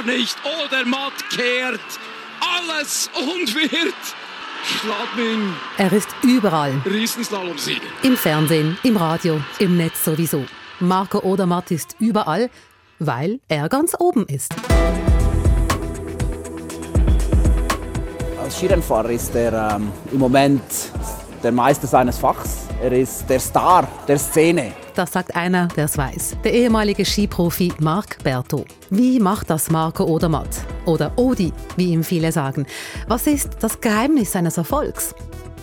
gar nicht. Odermatt kehrt alles und wird Schladming. Er ist überall. Riesenslalom-Sieg. Im Fernsehen, im Radio, im Netz sowieso. Marco Odermatt ist überall, weil er ganz oben ist. Als Skirennfahrer ist er ähm, im Moment der Meister seines Fachs. Er ist der Star der Szene. Das sagt einer, der es weiß. Der ehemalige Skiprofi Marc Berto. Wie macht das Marco Odermatt? Oder Odi, wie ihm viele sagen. Was ist das Geheimnis seines Erfolgs?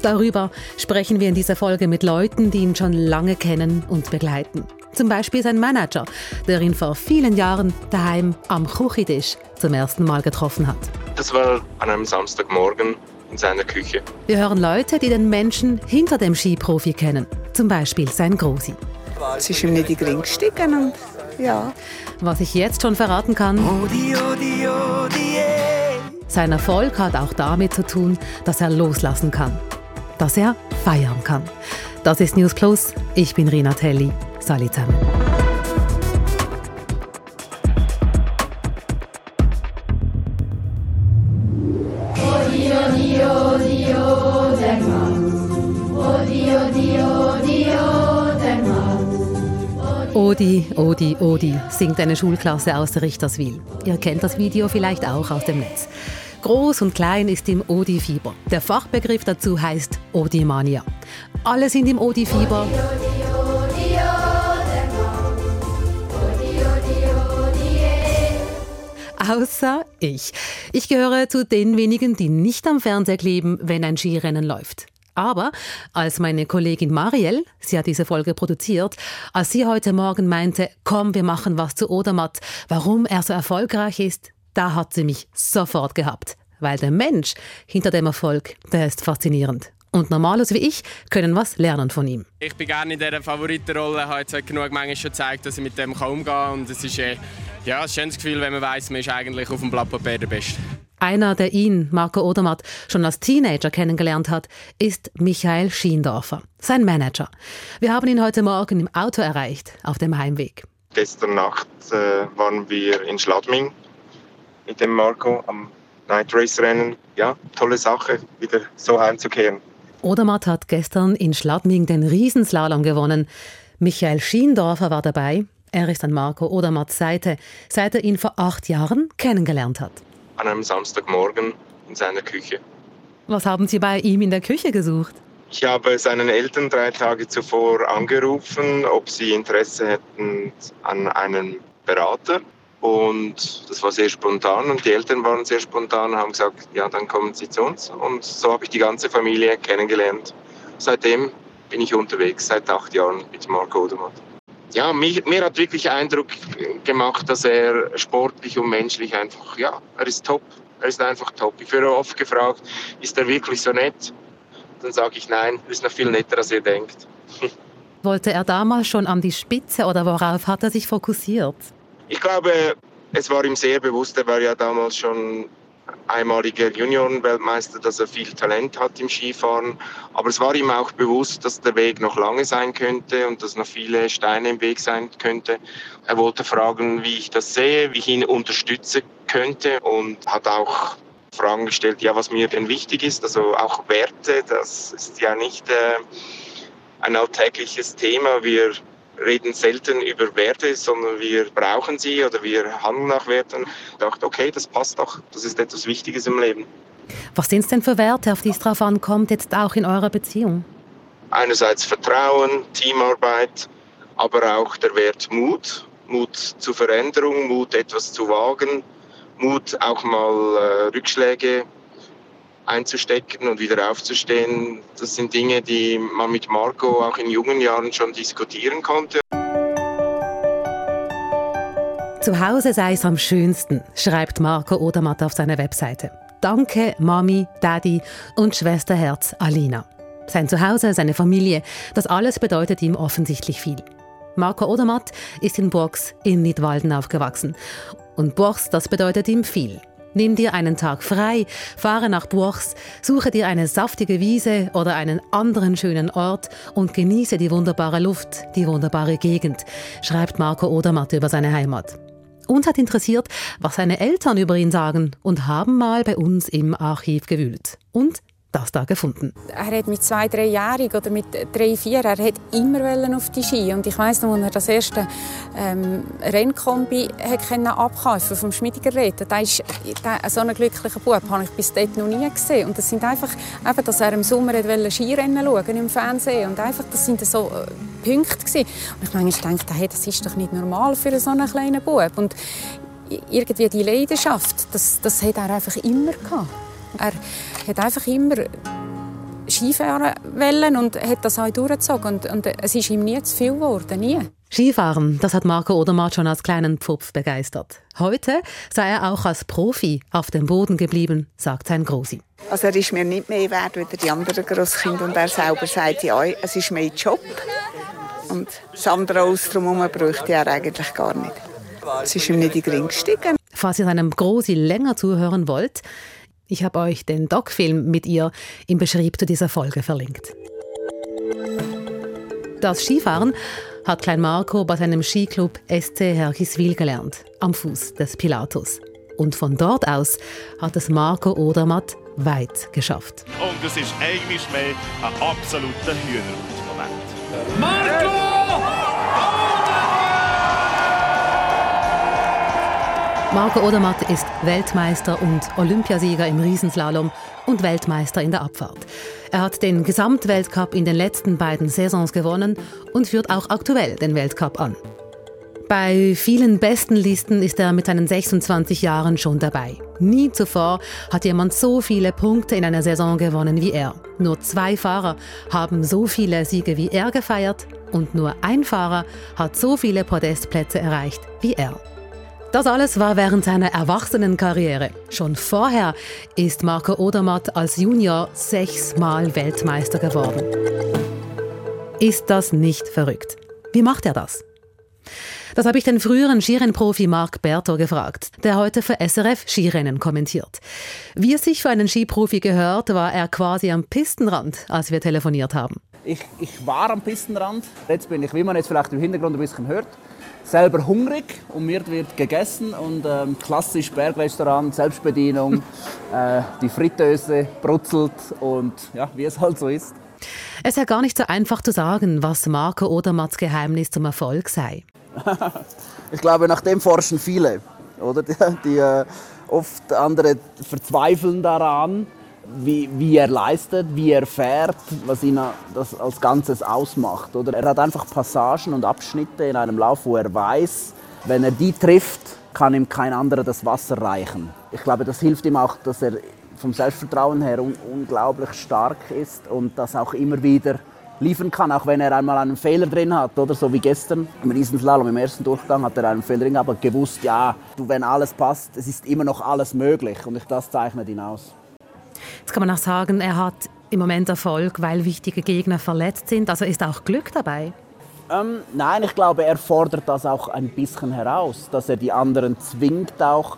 Darüber sprechen wir in dieser Folge mit Leuten, die ihn schon lange kennen und begleiten. Zum Beispiel sein Manager, der ihn vor vielen Jahren daheim am Küchentisch zum ersten Mal getroffen hat. Das war an einem Samstagmorgen in seiner Küche. Wir hören Leute, die den Menschen hinter dem Skiprofi kennen. Zum Beispiel sein Grosi. Es ist ihm nicht in den Ring gestiegen und ja. Was ich jetzt schon verraten kann, Odi, odi, odi, sein Erfolg hat auch damit zu tun, dass er loslassen kann. Dass er feiern kann. Das ist News Plus. Ich bin Rina Telli. Salut zusammen. Odi, Odi, Odi, singt eine Schulklasse aus der Richterswil. Ihr kennt das Video vielleicht auch aus dem Netz. Groß und klein ist im Odi-Fieber. Der Fachbegriff dazu heißt Odimania. Alle sind im Odi-Fieber. Außer ich. Ich gehöre zu den wenigen, die nicht am Fernseher kleben, wenn ein Skirennen läuft. Aber als meine Kollegin Marielle, sie hat diese Folge produziert, als sie heute Morgen meinte, komm, wir machen was zu Odermatt, warum er so erfolgreich ist, da hat sie mich sofort gehabt. Weil der Mensch hinter dem Erfolg, der ist faszinierend. Und Normalos wie ich können was lernen von ihm. Ich bin gerne in dieser Favoritenrolle, habe jetzt genug manchmal schon gezeigt, dass ich mit dem umgehen kann. Und es ist äh, ja, ein schönes Gefühl, wenn man weiß, man ist eigentlich auf dem Blatt Papier der Beste. Einer, der ihn, Marco Odermatt, schon als Teenager kennengelernt hat, ist Michael Schiendorfer, sein Manager. Wir haben ihn heute Morgen im Auto erreicht, auf dem Heimweg. Gestern Nacht äh, waren wir in Schladming mit dem Marco am Night Race Rennen. Ja, tolle Sache, wieder so heimzukehren. Odermatt hat gestern in Schladming den Riesenslalom gewonnen. Michael Schiendorfer war dabei. Er ist an Marco Odermatts Seite, seit er ihn vor acht Jahren kennengelernt hat. An einem Samstagmorgen in seiner Küche. Was haben Sie bei ihm in der Küche gesucht? Ich habe seinen Eltern drei Tage zuvor angerufen, ob sie Interesse hätten an einem Berater. Und das war sehr spontan und die Eltern waren sehr spontan und haben gesagt, ja, dann kommen Sie zu uns. Und so habe ich die ganze Familie kennengelernt. Seitdem bin ich unterwegs, seit acht Jahren mit Marco Odermatt. Ja, mir, mir hat wirklich Eindruck gemacht, dass er sportlich und menschlich einfach, ja, er ist top. Er ist einfach top. Ich werde oft gefragt, ist er wirklich so nett? Dann sage ich nein, er ist noch viel netter, als ihr denkt. Wollte er damals schon an die Spitze oder worauf hat er sich fokussiert? Ich glaube, es war ihm sehr bewusst, er war ja damals schon einmaliger Juniorenweltmeister, dass er viel Talent hat im Skifahren. Aber es war ihm auch bewusst, dass der Weg noch lange sein könnte und dass noch viele Steine im Weg sein könnte. Er wollte fragen, wie ich das sehe, wie ich ihn unterstützen könnte und hat auch Fragen gestellt, ja, was mir denn wichtig ist, also auch Werte, das ist ja nicht äh, ein alltägliches Thema. Wir reden selten über Werte, sondern wir brauchen sie oder wir handeln nach Werten. Ich dachte, okay, das passt doch, das ist etwas Wichtiges im Leben. Was sind es denn für Werte, auf die es drauf ankommt, jetzt auch in eurer Beziehung? Einerseits Vertrauen, Teamarbeit, aber auch der Wert Mut. Mut zur Veränderung, Mut etwas zu wagen, Mut auch mal äh, Rückschläge einzustecken und wieder aufzustehen. Das sind Dinge, die man mit Marco auch in jungen Jahren schon diskutieren konnte. Zu Hause sei es am schönsten, schreibt Marco Odermatt auf seiner Webseite. Danke Mami, Daddy und Schwesterherz Alina. Sein Zuhause, seine Familie, das alles bedeutet ihm offensichtlich viel. Marco Odermatt ist in Burgs in Nidwalden aufgewachsen. Und Burgs, das bedeutet ihm viel. Nimm dir einen Tag frei, fahre nach Burgs, suche dir eine saftige Wiese oder einen anderen schönen Ort und genieße die wunderbare Luft, die wunderbare Gegend, schreibt Marco Odermatt über seine Heimat. Uns hat interessiert, was seine Eltern über ihn sagen und haben mal bei uns im Archiv gewühlt. Und das da gefunden. Er hat mit zwei, dreijährig oder mit drei, vier, er hat immer auf die Ski und ich weiß noch, als er das erste ähm, Rennkombi abkaufen vom Schmiediger Räder, da ist so ein glücklicher Bub habe ich bis dort noch nie gesehen und das sind einfach, einfach dass er im Sommer Skirennen schauen im Fernsehen und einfach, das sind so äh, Punkte gewesen. und ich manchmal dachte, hey, das ist doch nicht normal für so einen kleinen Bub und irgendwie die Leidenschaft, das, das hat er einfach immer gehabt. Er hat einfach immer Skifahren wollen und hat das auch durchgezogen. Und, und es ist ihm nie zu viel geworden, nie. Skifahren, das hat Marco Odermatt schon als kleinen Pfupf begeistert. Heute sei er auch als Profi auf dem Boden geblieben, sagt sein Grosi. Also er ist mir nicht mehr wert als die anderen Grosskinder und er selber sagt ja, es ist mein Job. Und das andere aus drumherum bräuchte er eigentlich gar nicht. Es ist ihm nicht Ring gestiegen. Falls ihr seinem Grosi länger zuhören wollt, ich habe euch den Doc-Film mit ihr im Beschrieb zu dieser Folge verlinkt. Das Skifahren hat Klein Marco bei seinem Skiclub SC Hergiswil gelernt, am Fuß des Pilatus. Und von dort aus hat es Marco Odermatt weit geschafft. Und es ist eigentlich mehr ein absoluter Hühnerhut-Moment. Marco! Marco Odermatt ist Weltmeister und Olympiasieger im Riesenslalom und Weltmeister in der Abfahrt. Er hat den Gesamtweltcup in den letzten beiden Saisons gewonnen und führt auch aktuell den Weltcup an. Bei vielen besten Listen ist er mit seinen 26 Jahren schon dabei. Nie zuvor hat jemand so viele Punkte in einer Saison gewonnen wie er. Nur zwei Fahrer haben so viele Siege wie er gefeiert und nur ein Fahrer hat so viele Podestplätze erreicht wie er. Das alles war während seiner Erwachsenenkarriere. Schon vorher ist Marco Odermatt als Junior sechsmal Weltmeister geworden. Ist das nicht verrückt? Wie macht er das? Das habe ich den früheren Skirennprofi Marc Berto gefragt, der heute für SRF Skirennen kommentiert. Wie es sich für einen Skiprofi gehört, war er quasi am Pistenrand, als wir telefoniert haben. Ich, ich war am Pistenrand. Jetzt bin ich, wie man jetzt vielleicht im Hintergrund ein bisschen hört, selber hungrig und mir wird gegessen und ähm, klassisch Bergrestaurant, Selbstbedienung, äh, die Fritteuse brutzelt und ja, wie es halt so ist. Es ist ja gar nicht so einfach zu sagen, was Marco Odermatts Geheimnis zum Erfolg sei. ich glaube, nach dem forschen viele, oder? Die, die äh, oft andere verzweifeln daran wie, wie er leistet, wie er fährt, was ihn das als Ganzes ausmacht. Oder er hat einfach Passagen und Abschnitte in einem Lauf, wo er weiß, wenn er die trifft, kann ihm kein anderer das Wasser reichen. Ich glaube, das hilft ihm auch, dass er vom Selbstvertrauen her un unglaublich stark ist und das auch immer wieder liefern kann, auch wenn er einmal einen Fehler drin hat, oder so wie gestern im Riesenslalom im ersten Durchgang hat er einen Fehler drin, aber gewusst, ja, du, wenn alles passt, es ist immer noch alles möglich und das zeichnet ihn aus. Jetzt kann man auch sagen, er hat im Moment Erfolg, weil wichtige Gegner verletzt sind. Also ist auch Glück dabei? Ähm, nein, ich glaube, er fordert das auch ein bisschen heraus, dass er die anderen zwingt, auch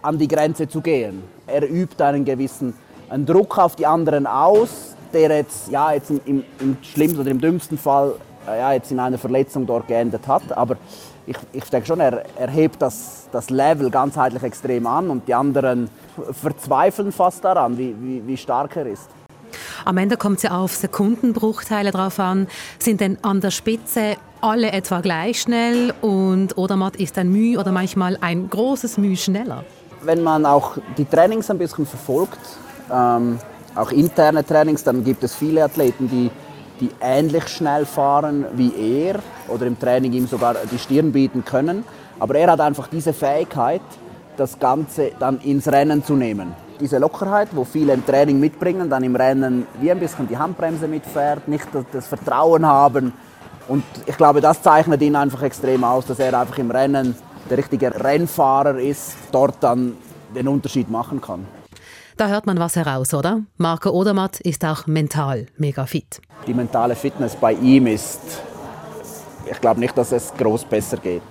an die Grenze zu gehen. Er übt einen gewissen einen Druck auf die anderen aus, der jetzt, ja, jetzt im, im, im schlimmsten oder im dümmsten Fall ja, jetzt in einer Verletzung dort geendet hat. Aber ich, ich denke schon, er, er hebt das, das Level ganzheitlich extrem an und die anderen verzweifeln fast daran, wie, wie, wie stark er ist. Am Ende kommt es ja auf Sekundenbruchteile drauf an. Sind denn an der Spitze alle etwa gleich schnell und Odermatt ist ein Mühe oder manchmal ein großes Mühe schneller? Wenn man auch die Trainings ein bisschen verfolgt, ähm, auch interne Trainings, dann gibt es viele Athleten, die, die ähnlich schnell fahren wie er oder im Training ihm sogar die Stirn bieten können. Aber er hat einfach diese Fähigkeit, das Ganze dann ins Rennen zu nehmen. Diese Lockerheit, wo viele im Training mitbringen, dann im Rennen wie ein bisschen die Handbremse mitfährt, nicht das Vertrauen haben. Und ich glaube, das zeichnet ihn einfach extrem aus, dass er einfach im Rennen der richtige Rennfahrer ist, dort dann den Unterschied machen kann. Da hört man was heraus, oder? Marco Odermatt ist auch mental mega fit. Die mentale Fitness bei ihm ist, ich glaube nicht, dass es groß besser geht.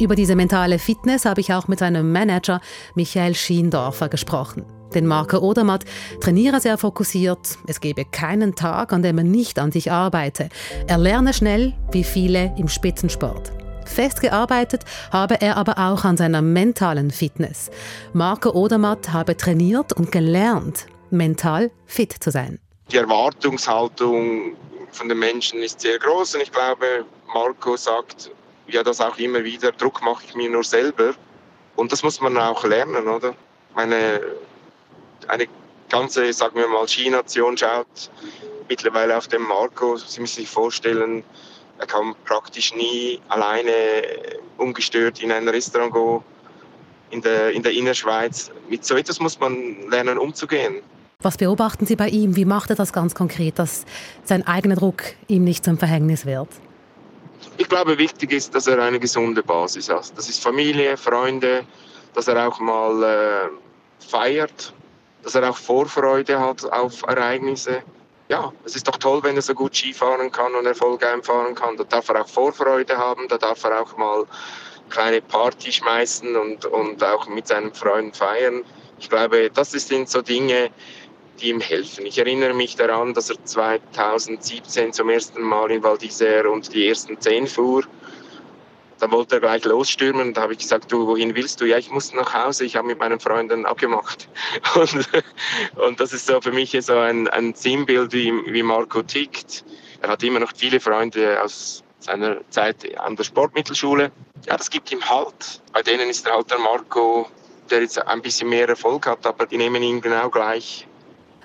Über diese mentale Fitness habe ich auch mit seinem Manager Michael Schiendorfer gesprochen. Denn Marco Odermatt trainiere sehr fokussiert. Es gebe keinen Tag, an dem er nicht an sich arbeite. Er lerne schnell, wie viele im Spitzensport. Fest gearbeitet habe er aber auch an seiner mentalen Fitness. Marco Odermatt habe trainiert und gelernt, mental fit zu sein. Die Erwartungshaltung von den Menschen ist sehr groß und ich glaube, Marco sagt ja das auch immer wieder, Druck mache ich mir nur selber. Und das muss man auch lernen, oder? Meine, eine ganze, sagen wir mal, Ski-Nation schaut mittlerweile auf den Marco. Sie müssen sich vorstellen, er kann praktisch nie alleine ungestört in ein Restaurant gehen in der, in der Innerschweiz. Mit so etwas muss man lernen, umzugehen. Was beobachten Sie bei ihm? Wie macht er das ganz konkret, dass sein eigener Druck ihm nicht zum Verhängnis wird? Ich glaube, wichtig ist, dass er eine gesunde Basis hat. Das ist Familie, Freunde, dass er auch mal äh, feiert, dass er auch Vorfreude hat auf Ereignisse. Ja, es ist doch toll, wenn er so gut Skifahren kann und Erfolg einfahren kann. Da darf er auch Vorfreude haben, da darf er auch mal kleine Party schmeißen und, und auch mit seinen Freunden feiern. Ich glaube, das sind so Dinge, die ihm helfen. Ich erinnere mich daran, dass er 2017 zum ersten Mal in Val d'Isère und die ersten zehn fuhr. Da wollte er gleich losstürmen und da habe ich gesagt, du, wohin willst du? Ja, ich muss nach Hause, ich habe mit meinen Freunden abgemacht. Und, und das ist so für mich so ein, ein Sinnbild, wie, wie Marco tickt. Er hat immer noch viele Freunde aus seiner Zeit an der Sportmittelschule. Ja, das gibt ihm Halt. Bei denen ist er halt der Marco, der jetzt ein bisschen mehr Erfolg hat, aber die nehmen ihn genau gleich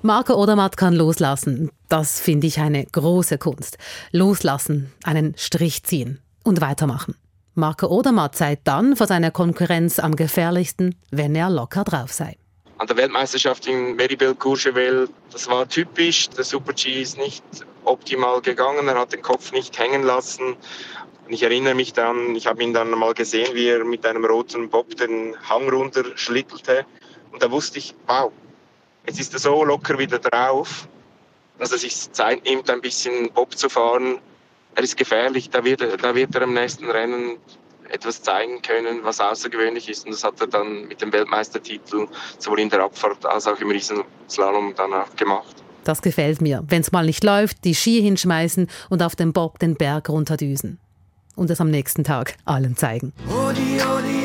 Marco Odermatt kann loslassen. Das finde ich eine große Kunst. Loslassen, einen Strich ziehen und weitermachen. Marco Odermatt sei dann vor seiner Konkurrenz am gefährlichsten, wenn er locker drauf sei. An der Weltmeisterschaft in Meribel-Courchevel, das war typisch. Der Super-G ist nicht optimal gegangen, er hat den Kopf nicht hängen lassen. Ich erinnere mich dann, ich habe ihn dann mal gesehen, wie er mit einem roten Bob den Hang runter schlittelte. Und da wusste ich, wow, Jetzt ist er so locker wieder drauf, dass er sich Zeit nimmt, ein bisschen Bob zu fahren. Er ist gefährlich, da wird, er, da wird er am nächsten Rennen etwas zeigen können, was außergewöhnlich ist. Und das hat er dann mit dem Weltmeistertitel sowohl in der Abfahrt als auch im Riesenslalom dann auch gemacht. Das gefällt mir. Wenn es mal nicht läuft, die Ski hinschmeißen und auf dem Bob den Berg runterdüsen. Und es am nächsten Tag allen zeigen. Odi, odi, odi,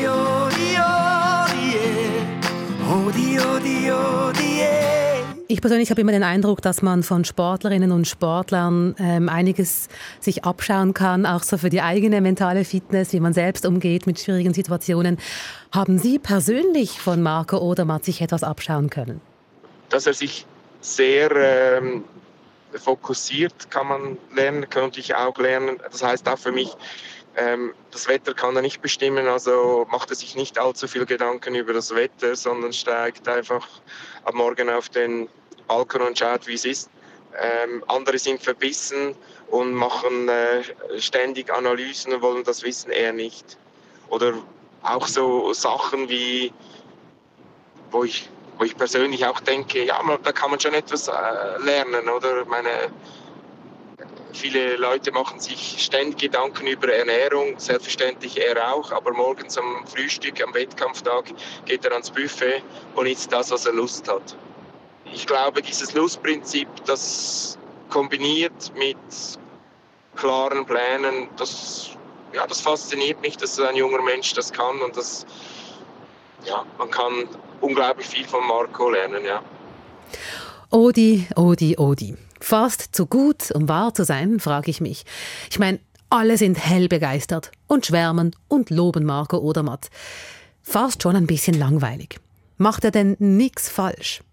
ich persönlich habe immer den Eindruck, dass man von Sportlerinnen und Sportlern ähm, einiges sich abschauen kann, auch so für die eigene mentale Fitness, wie man selbst umgeht mit schwierigen Situationen. Haben Sie persönlich von Marco Odermatt sich etwas abschauen können? Dass er sich sehr ähm, fokussiert, kann man lernen, könnte ich auch lernen. Das heißt auch für mich, ähm, das Wetter kann er nicht bestimmen, also macht er sich nicht allzu viel Gedanken über das Wetter, sondern steigt einfach am Morgen auf den Balkon und schaut, wie es ist. Ähm, andere sind verbissen und machen äh, ständig Analysen und wollen das Wissen eher nicht. Oder auch so Sachen wie, wo ich, wo ich persönlich auch denke, ja, da kann man schon etwas äh, lernen, oder? Meine, viele Leute machen sich ständig Gedanken über Ernährung, selbstverständlich er auch, aber morgens am Frühstück, am Wettkampftag geht er ans Buffet und isst das, was er Lust hat ich glaube, dieses Lustprinzip, das kombiniert mit klaren Plänen, das, ja, das fasziniert mich, dass ein junger Mensch das kann und das, ja, man kann unglaublich viel von Marco lernen, ja. Odi, Odi, Odi. Fast zu gut, um wahr zu sein, frage ich mich. Ich meine, alle sind hell begeistert und schwärmen und loben Marco Odermatt. Fast schon ein bisschen langweilig. Macht er denn nichts falsch?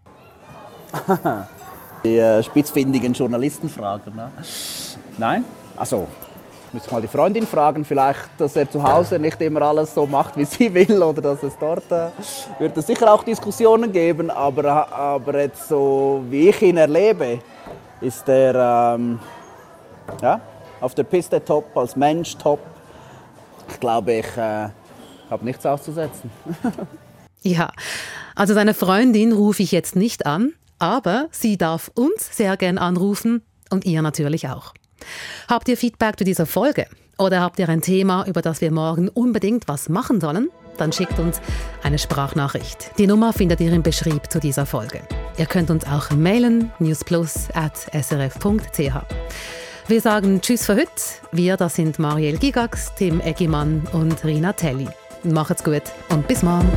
die äh, spitzfindigen Journalisten fragen. Ne? Nein? Also, müsste mal die Freundin fragen, vielleicht, dass er zu Hause nicht immer alles so macht, wie sie will, oder dass es dort äh, wird es sicher auch Diskussionen geben, aber, aber jetzt so wie ich ihn erlebe, ist er ähm, ja, auf der Piste top, als Mensch top. Ich glaube, ich äh, habe nichts auszusetzen. ja, also seine Freundin rufe ich jetzt nicht an, aber sie darf uns sehr gern anrufen und ihr natürlich auch. Habt ihr Feedback zu dieser Folge? Oder habt ihr ein Thema, über das wir morgen unbedingt was machen sollen? Dann schickt uns eine Sprachnachricht. Die Nummer findet ihr im Beschrieb zu dieser Folge. Ihr könnt uns auch mailen newsplus.srf.ch. Wir sagen Tschüss für heute. Wir, das sind Marielle Gigax, Tim Eggimann und Rina Telli. Macht's gut und bis morgen.